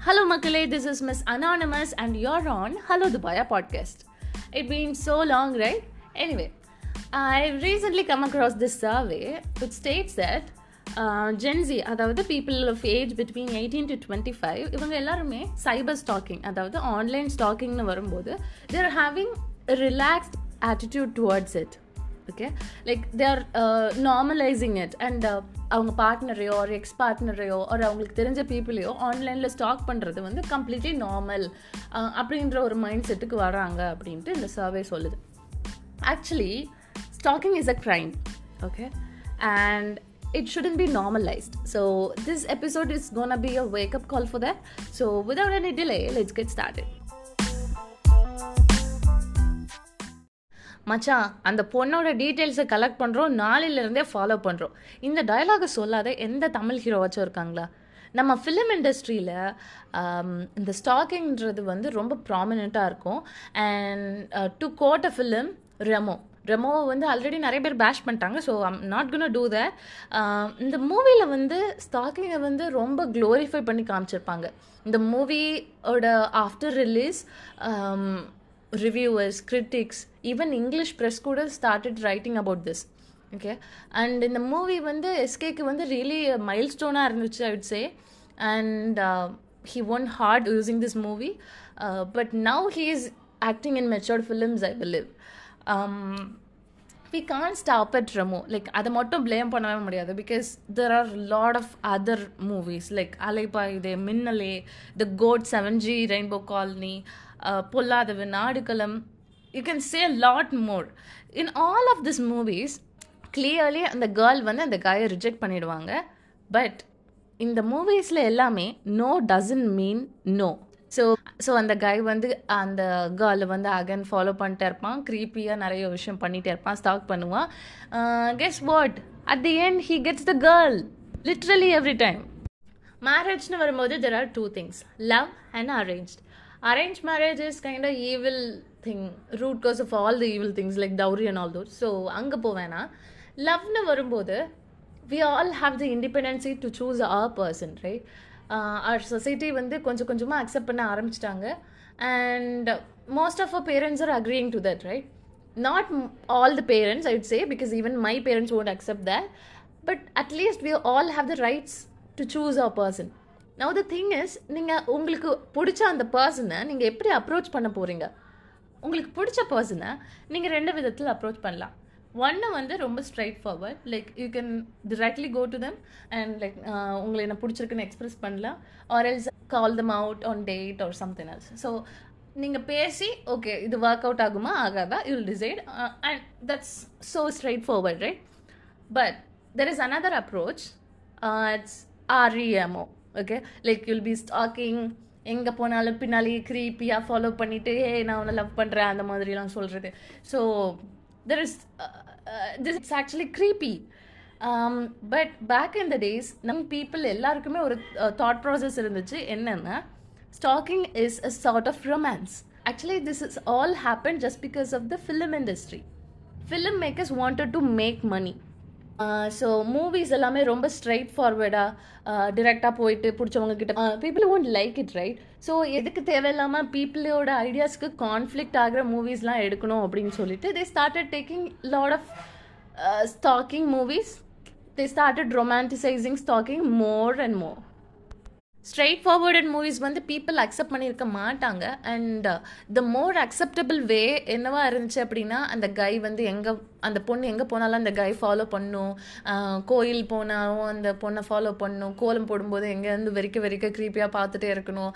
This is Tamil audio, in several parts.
Hello, Makale. This is Miss Anonymous, and you're on Hello Dubaya podcast. It's been so long, right? Anyway, I've recently come across this survey which states that uh, Gen Z, அதாவது people of age between 18 to 25, இவங்க எல்லாருமே சைபர் ஸ்டாக்கிங் அதாவது ஆன்லைன் ஸ்டாக்கிங்னு வரும்போது their having relaxed attitude towards it okay like they are normalizing it and அவங்க பார்ட்னரையோ ஒரு எக்ஸ் பார்ட்னரையோ ஒரு அவங்களுக்கு தெரிஞ்ச பீப்புளையோ ஆன்லைனில் ஸ்டாக் பண்ணுறது வந்து கம்ப்ளீட்லி நார்மல் அப்படின்ற ஒரு மைண்ட் செட்டுக்கு வராங்க அப்படின்ட்டு இந்த சர்வே சொல்லுது actually stalking is a crime okay and it shouldn't be normalized. So, this episode is gonna be a wake up call for that. So, without any delay, let's get started. மச்சான் அந்த பொண்ணோட டீட்டெயில்ஸை கலெக்ட் பண்ணுறோம் நாளிலிருந்தே ஃபாலோ பண்ணுறோம் இந்த டயலாகை சொல்லாத எந்த தமிழ் ஹீரோவாச்சும் இருக்காங்களா? நம்ம ஃபிலிம் இண்டஸ்ட்ரியில் um, இந்த ஸ்டாக்கிங்கிறது வந்து ரொம்ப ப்ராமினெண்ட்டாக இருக்கும். And to quote a film Remo ரெமோவை வந்து ஆல்ரெடி நிறைய பேர் பேஷ் பண்ணிட்டாங்க so I'm not gonna do that இந்த மூவியில் வந்து ஸ்டாக்கிங்கை வந்து ரொம்ப க்ளோரிஃபை பண்ணி காமிச்சிருப்பாங்க. இந்த மூவியோட after release reviewers critics even English press கூட started writing about this okay and இந்த மூவி வந்து எஸ்கேக்கு வந்து ரியலி மைல் ஸ்டோனாக இருந்துச்சு I would say and he won heart using this movie but now he is acting in matured films I believe we can't stop at Remo like அதை மட்டும் ப்ளேம் பண்ணவே முடியாது. Because there are lot of other movies like Alaipayuthe Minnale the quote seven G Rainbow Colony Polladhavan நாடுகளம். You can say lot more in all of this movies clearly அந்த கேர்ள் வந்து அந்த காயை ரிஜெக்ட் பண்ணிடுவாங்க. பட் இந்த மூவிஸில் எல்லாமே no doesn't mean no so so அந்த கை வந்து அந்த கேர்ளை வந்து அகன் ஃபாலோ பண்ணிட்டே இருப்பான். க்ரீப்பியாக நிறைய விஷயம் பண்ணிகிட்டே இருப்பான் ஸ்டாக் பண்ணுவான். Guess what at the end he gets the girl literally every time மேரேஜ்னு வரும்போது there are two things love and arrange arrange marriage is kind of evil thing root cause of all the evil things like dowry and all those so அங்கே போவேன்னா லவ்னு வரும்போது we all have the independency to choose our person right our society வந்து கொஞ்சம் கொஞ்சமாக அக்செப்ட் பண்ண ஆரம்பிச்சிட்டாங்க. And most of uh parents are agreeing to that right not all the parents I'd say because even my parents won't accept that but at least we all have the rights to choose our person now the thing is நீங்கள் உங்களுக்கு பிடிச்ச அந்த பர்சனை நீங்கள் எப்படி அப்ரோச் பண்ண போகிறீங்க உங்களுக்கு பிடிச்ச பர்சனை நீங்கள் ரெண்டு விதத்தில் அப்ரோச் பண்ணலாம். ஒன்று வந்து ரொம்ப straightforward like you can directly go to them and like உங்களை என்ன பிடிச்சிருக்குன்னு எக்ஸ்பிரஸ் பண்ணலாம். Or else call them out on date or something else so நீங்கள் பேசி ஓகே இது ஒர்க் அவுட் ஆகுமா? ஆகாதா? You will decide and that's so straightforward right but there is another approach it's REMO okay like you'll be stalking எங்கே போனாலும் பின்னாலே க்ரீப்பியாக ஃபாலோ பண்ணிவிட்டு ஏ நான் உன்னை லவ் பண்ணுறேன் அந்த மாதிரிலாம் சொல்கிறது so there is this it's actually creepy but back in the days நம் பீப்புள் எல்லாருக்குமே ஒரு தாட் ப்ராசஸ் இருந்துச்சு. என்னென்னா stalking is a sort of romance actually this is all happen just because of the film industry film makers wanted to make money so movies எல்லாமே ரொம்ப ஸ்ட்ரைட் ஃபார்வேர்டாக டிரெக்டாக போயிட்டு பிடிச்சவங்க கிட்ட people won't like it right so எதுக்கு தேவையில்லாமல் பீப்புளோட ஐடியாஸ்க்கு கான்ஃப்ளிக்ட் ஆகிற மூவிஸ்லாம் எடுக்கணும் அப்படின்னு சொல்லிட்டு they started taking lot of stalking movies they started romanticising stalking more and more straight forwarded movies வந்து பீப்புள் அக்செப்ட் பண்ணியிருக்க மாட்டாங்க. அண்ட் த மோர் அக்செப்டபிள் வே என்னவா இருந்துச்சு அப்படின்னா அந்த கை வந்து எங்கே அந்த பொண்ணு எங்கே போனாலும் அந்த கை ஃபாலோ பண்ணும். கோயில் போனாலும் அந்த பொண்ணை ஃபாலோ பண்ணும். கோலம் போடும்போது எங்கேருந்து வெறிக்க வெறிக்க க்ரீப்பியாக பார்த்துட்டே இருக்கணும்.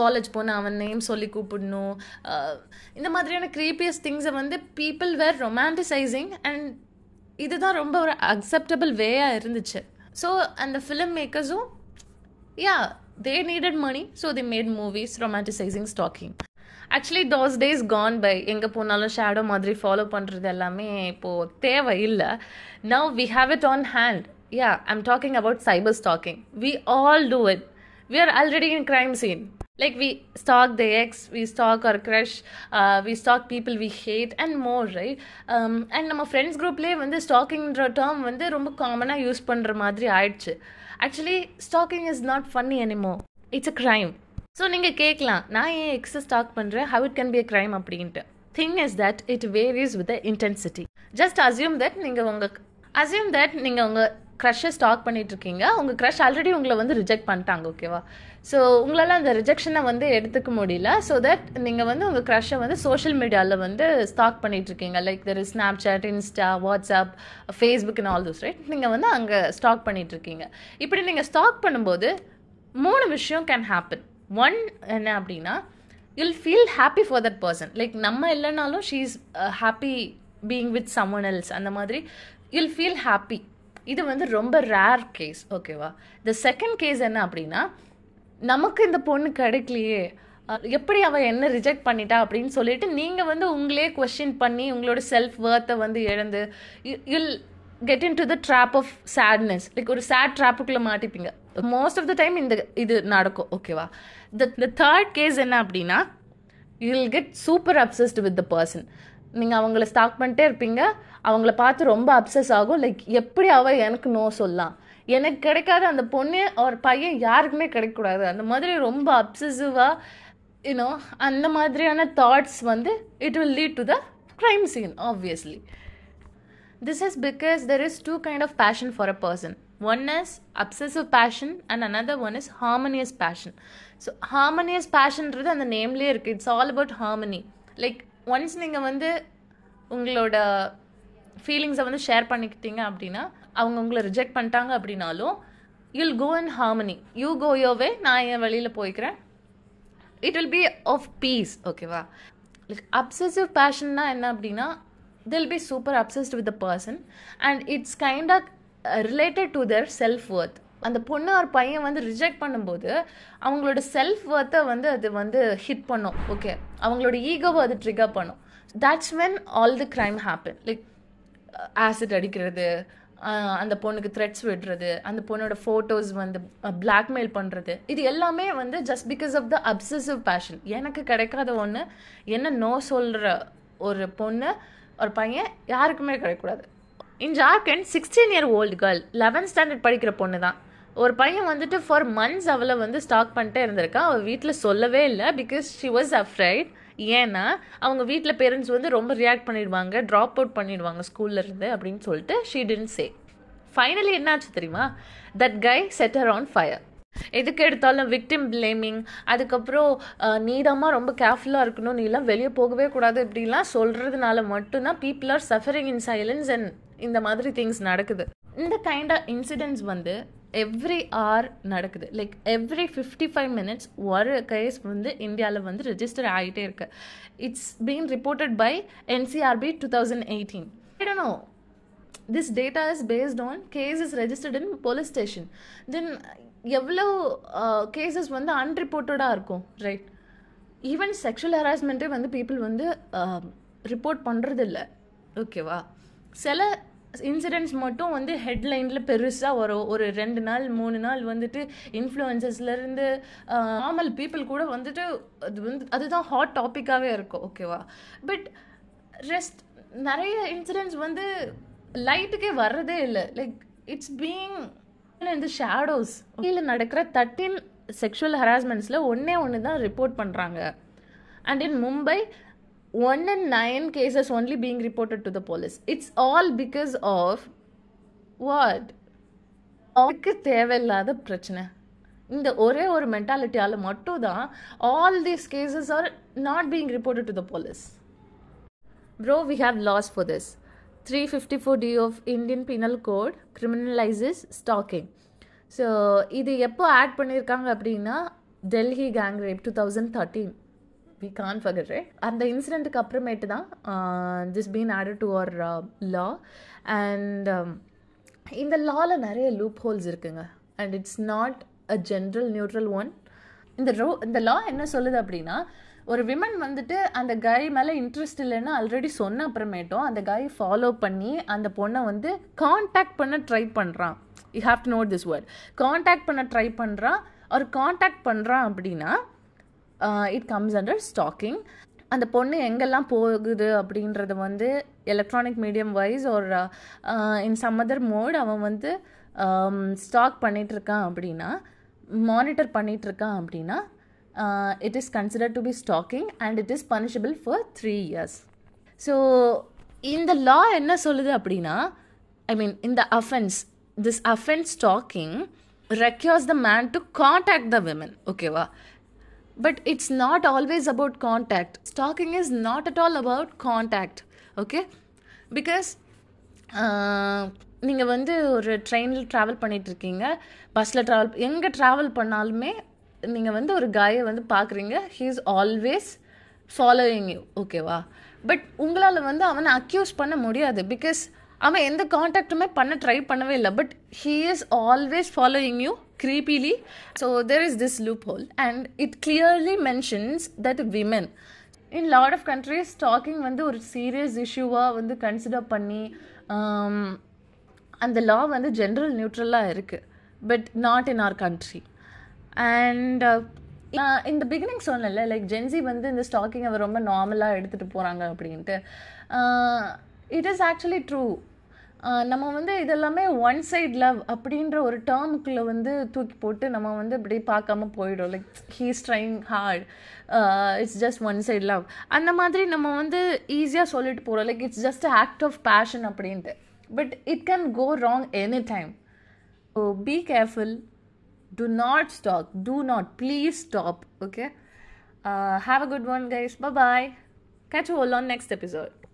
காலேஜ் போனால் அவன் நேம் சொல்லி கூப்பிடணும். இந்த மாதிரியான க்ரீப்பியஸ் திங்ஸை வந்து பீப்புள் வேர் ரொமான்டிசைசிங் அண்ட் இதுதான் ரொம்ப ஒரு அக்செப்டபிள் வேயாக இருந்துச்சு. ஸோ அந்த ஃபிலிம் மேக்கர்ஸும் yeah they needed money so they made movies romanticizing stalking. Actually those days gone by எங்கே போனாலும் ஷேடோ மாதிரி ஃபாலோ பண்ணுறது எல்லாமே இப்போது தேவை இல்லை now we have it on hand yeah I'm talking about cyber stalking we all do it we are already in crime scene like we stalk the ex we stalk our crush we stalk people we hate and more right and நம்ம ஃப்ரெண்ட்ஸ் குரூப்லேயே வந்து ஸ்டாக்கிங்ன்ற டேர்ம் வந்து ரொம்ப காமனாக யூஸ் பண்ணுற மாதிரி ஆயிடுச்சு. Actually stalking is not funny anymore it's a crime so நீங்கள் கேட்கலாம் நான் ஏன் எக்ஸஸ் ஸ்டாக் பண்ணுறேன் how it can be a crime அப்படின்ட்டு. Thing is that it varies with the intensity just assume that நீங்கள் உங்கள் அசியூம் தட் நீங்கள் உங்கள் க்ரஷ்ஷை ஸ்டாக் பண்ணிகிட்ருக்கீங்க உங்கள் க்ரஷ் ஆல்ரெடி உங்களை வந்து ரிஜெக்ட் பண்ணிட்டாங்க ஓகேவா ஸோ உங்களால் அந்த ரிஜெக்ஷனை வந்து எடுத்துக்க முடியல. ஸோ தட் நீங்கள் வந்து உங்கள் க்ரஷ்ஷை வந்து சோஷியல் மீடியாவில் வந்து ஸ்டாக் பண்ணிகிட்ருக்கீங்க இருக்கீங்க like there is Snapchat Insta WhatsApp Facebook and all those right நீங்கள் வந்து அங்கே ஸ்டாக் பண்ணிகிட்ருக்கீங்க இருக்கீங்க இப்படி நீங்கள் ஸ்டாக் பண்ணும்போது மூணு விஷயம் கேன் ஹேப்பன் ஒன் என்ன அப்படின்னா you'll feel happy for that person like நம்ம இல்லைனாலும் she is happy being with someone else அந்த மாதிரி யுல் ஃபீல் ஹாப்பி இது வந்து ரொம்ப ரேர் கேஸ் ஓகேவா த செகண்ட் கேஸ் என்ன அப்படின்னா நமக்கு இந்த பொண்ணு கிடைக்கலையே. எப்படி அவள் என்ன ரிஜெக்ட் பண்ணிட்டா அப்படின்னு சொல்லிட்டு நீங்கள் வந்து உங்களே கொஷின் பண்ணி உங்களோட செல்ஃப் வேர்த்தை வந்து இழந்து you'll get into the trap of sadness like ஒரு சேட் ட்ராப்புக்குள்ளே மாட்டிப்பீங்க. மோஸ்ட் ஆஃப் த டைம் இந்த இது நடக்கும் ஓகேவா த த தேர்ட் கேஸ் என்ன அப்படின்னா you will get super obsessed with the person நீங்கள் அவங்கள ஸ்டாக் பண்ணிட்டே இருப்பீங்க. அவங்கள பார்த்து ரொம்ப அப்சஸ் ஆகும். லைக் எப்படி அவ எனக்கு நோ சொல்லலாம்? எனக்கு கிடைக்காத அந்த பொண்ணு ஒரு பையன் யாருக்குமே கிடைக்கக்கூடாது. அந்த மாதிரி ரொம்ப அப்சசிவாக யூனோ அந்த மாதிரியான தாட்ஸ் வந்து it will lead to the crime scene obviously this is because there is two kind of passion for a person one is obsessive passion and another one is harmonious passion so harmonious பேஷன்றது அந்த நேம்லேயே இருக்குது it's all about harmony like once நீங்கள் வந்து உங்களோட ஃபீலிங்ஸை வந்து ஷேர் பண்ணிக்கிட்டீங்க அப்படின்னா அவங்க உங்களை ரிஜெக்ட் பண்ணிட்டாங்க அப்படின்னாலும் you'll go in harmony you go your way நான் என் வெளியில் போய்க்கிறேன். It will be of peace ஓகேவா லைக் அப்சசிவ் பேஷன்னா என்ன அப்படின்னா they'll be super obsessed with the person and it's kind of related to their self worth அந்த பொண்ணு ஒரு பையன் வந்து ரிஜெக்ட் பண்ணும்போது அவங்களோட செல்ஃப் ஒர்த்தை வந்து அது வந்து ஹிட் பண்ணும் ஓகே அவங்களோட ஈகோவை அது ட்ரிகர் பண்ணும். That's when all the crime happen like acid அடிக்கிறது அந்த பொண்ணுக்கு த்ரெட்ஸ் விடுறது அந்த பொண்ணோட ஃபோட்டோஸ் வந்து பிளாக்மெயில் பண்ணுறது இது எல்லாமே வந்து just because of the obsessive passion எனக்கு கிடைக்காத ஒன்று என்ன நோ சொல்கிற ஒரு பொண்ணு ஒரு பையன் யாருக்குமே கிடைக்கக்கூடாது. In Jharkhand sixteen year old girl eleventh standard படிக்கிற பொண்ணு தான் ஒரு பையன் வந்துட்டு ஃபார் மந்த்ஸ் அவளை வந்து ஸ்டாக் பண்ணிட்டே இருந்திருக்கா அவள் வீட்டில் சொல்லவே இல்லை பிகாஸ் ஷி வாஸ் அஃப்ரைட் ஏன்னா அவங்க வீட்டில் பேரண்ட்ஸ் வந்து ரொம்ப ரியாக்ட் பண்ணிடுவாங்க ட்ராப் அவுட் பண்ணிடுவாங்க ஸ்கூல்லேருந்து அப்படின்னு சொல்லிட்டு ஷீ டென்ட் சே ஃபைனலி என்னாச்சு தெரியுமா? That guy set her on fire எதுக்கு எடுத்தாலும் விக்டிம் பிளேமிங் அதுக்கப்புறம் நீடமாக ரொம்ப கேர்ஃபுல்லாக இருக்கணும் நீலாம் வெளியே போகவே கூடாது இப்படிலாம் சொல்கிறதுனால மட்டும்தான் people are suffering in silence and இந்த மாதிரி திங்ஸ் நடக்குது. இந்த கைண்ட் ஆஃப் இன்சிடென்ட்ஸ் வந்து எவ்ரி ஆர் நடக்குது. Like every fifty five minutes ஒரு கேஸ் வந்து இந்தியாவில் வந்து ரிஜிஸ்டர் ஆகிட்டே இருக்கு. It's been reported by NCRB two thousand eighteen I dunno data is based on case is registered in police station then எவ்வளோ கேசஸ் வந்து அன்ரிப்போர்ட்டடாக இருக்கும் ரைட் ஈவன் செக்ஷுவல் ஹராஸ்மெண்ட்டே வந்து பீப்புள் வந்து ரிப்போர்ட் பண்ணுறதில்ல ஓகேவா சில இன்சிடென்ட்ஸ் மட்டும் வந்து ஹெட்லைனில் பெருசாக வரும். ஒரு ரெண்டு நாள் மூணு நாள் வந்துட்டு இன்ஃப்ளூயன்சஸ்லேருந்து நார்மல் பீப்புள் கூட வந்துட்டு அது வந்து அதுதான் ஹாட் டாப்பிக்காகவே இருக்கும் ஓகேவா பட் ரெஸ்ட் நிறைய இன்சிடென்ட்ஸ் வந்து லைட்டுக்கே வர்றதே இல்லை. லைக் இட்ஸ் பீயிங் இந்த ஷேடோஸ் கீழே நடக்கிற தேர்ட்டீன் செக்ஷுவல் ஹராஸ்மெண்ட்ஸில் ஒன்றே ஒன்று தான் ரிப்போர்ட் பண்ணுறாங்க and in Mumbai one and nine cases only being reported to the police it's all because of what அவருக்கு தேவையில்லாத பிரச்சனை. இந்த ஒரே ஒரு மென்டாலிட்டியால் மட்டும் தான் all these cases are not being reported to the police Bro, we have laws for this. 354D of Indian Penal Code criminalizes stalking. So இது எப்போ ஆட் பண்ணியிருக்காங்க அப்படின்னா Delhi gang rape two thousand thirteen we can't forget right அந்த இன்சிடெண்ட்டுக்கு அப்புறமேட்டு தான் this been added to our law and இந்த லாவில் நிறைய லூப் ஹோல்ஸ் இருக்குங்க. And it's not a gender neutral one இந்த ரோ இந்த லா என்ன சொல்லுது அப்படின்னா ஒரு விமன் வந்துட்டு அந்த கை மேலே இன்ட்ரெஸ்ட் இல்லைன்னு ஆல்ரெடி சொன்ன அப்புறமேட்டும் அந்த கை ஃபாலோ பண்ணி அந்த பொண்ணை வந்து காண்டாக்ட் பண்ண ட்ரை பண்ணுறான் you have to note this word contact பண்ண ட்ரை பண்ணுறான் அவர் காண்டாக்ட் பண்ணுறான் அப்படின்னா இட் கம்ஸ் அண்டர் ஸ்டாக்கிங் அந்த பொண்ணு எங்கெல்லாம் போகுது அப்படின்றத வந்து எலக்ட்ரானிக் மீடியம் வைஸ் ஒரு இன் சம் அதர் மோட் அவன் வந்து ஸ்டாக் பண்ணிகிட்ருக்கான் அப்படின்னா மானிட்டர் பண்ணிகிட்ருக்கான் இருக்கான் அப்படின்னா it is consider to be stalking and it is punishable for three years so இந்த லா என்ன சொல்லுது அப்படின்னா ஐ மீன் இந்த offence this offence stalking requires the man to contact the women ஓகேவா but it's not always about contact stalking is not at all about contact okay because நீங்கள் வந்து ஒரு ட்ரெயினில் ட்ராவல் பண்ணிகிட்ருக்கீங்க பஸ்ஸில் ட்ராவல் எங்கே ட்ராவல் பண்ணாலுமே நீங்கள் வந்து ஒரு காயை வந்து பார்க்குறீங்க he is always following you ஓகேவா பட் உங்களால் வந்து அவனை அக்யூஸ் பண்ண முடியாது பிகாஸ் அவன் எந்த காண்டாக்டுமே பண்ண ட்ரை பண்ணவே இல்லை but he is always following you creepily. So there is this loophole and it clearly mentions that women in lot of countries stalking வந்து ஒரு சீரியஸ் இஷ்யூவாக வந்து கன்சிடர் பண்ணி um, அந்த லா வந்து ஜென்ரல் நியூட்ரலாக இருக்குது but not in our country and இந்த பிகினிங் சொன்னல லைக் ஜென்சி வந்து இந்த ஸ்டாக்கிங்கை ரொம்ப நார்மலாக எடுத்துகிட்டு போகிறாங்க அப்படின்ட்டு. இட் இஸ் ஆக்சுவலி ட்ரூ நம்ம வந்து இதெல்லாமே ஒன் சைட் லவ் அப்படின்ற ஒரு டேர்முக்குள்ளே வந்து தூக்கி போட்டு நம்ம வந்து இப்படி பார்க்காம போயிடும். Like he's trying hard it's just one side love அந்த மாதிரி நம்ம வந்து ஈஸியாக சொல்லிட்டு போகிறோம் like it's just act of passion அப்படின்ட்டு. But it can go wrong any time so be careful to not stop do not please stop okay have a good one guys ப bye catch catch on next episode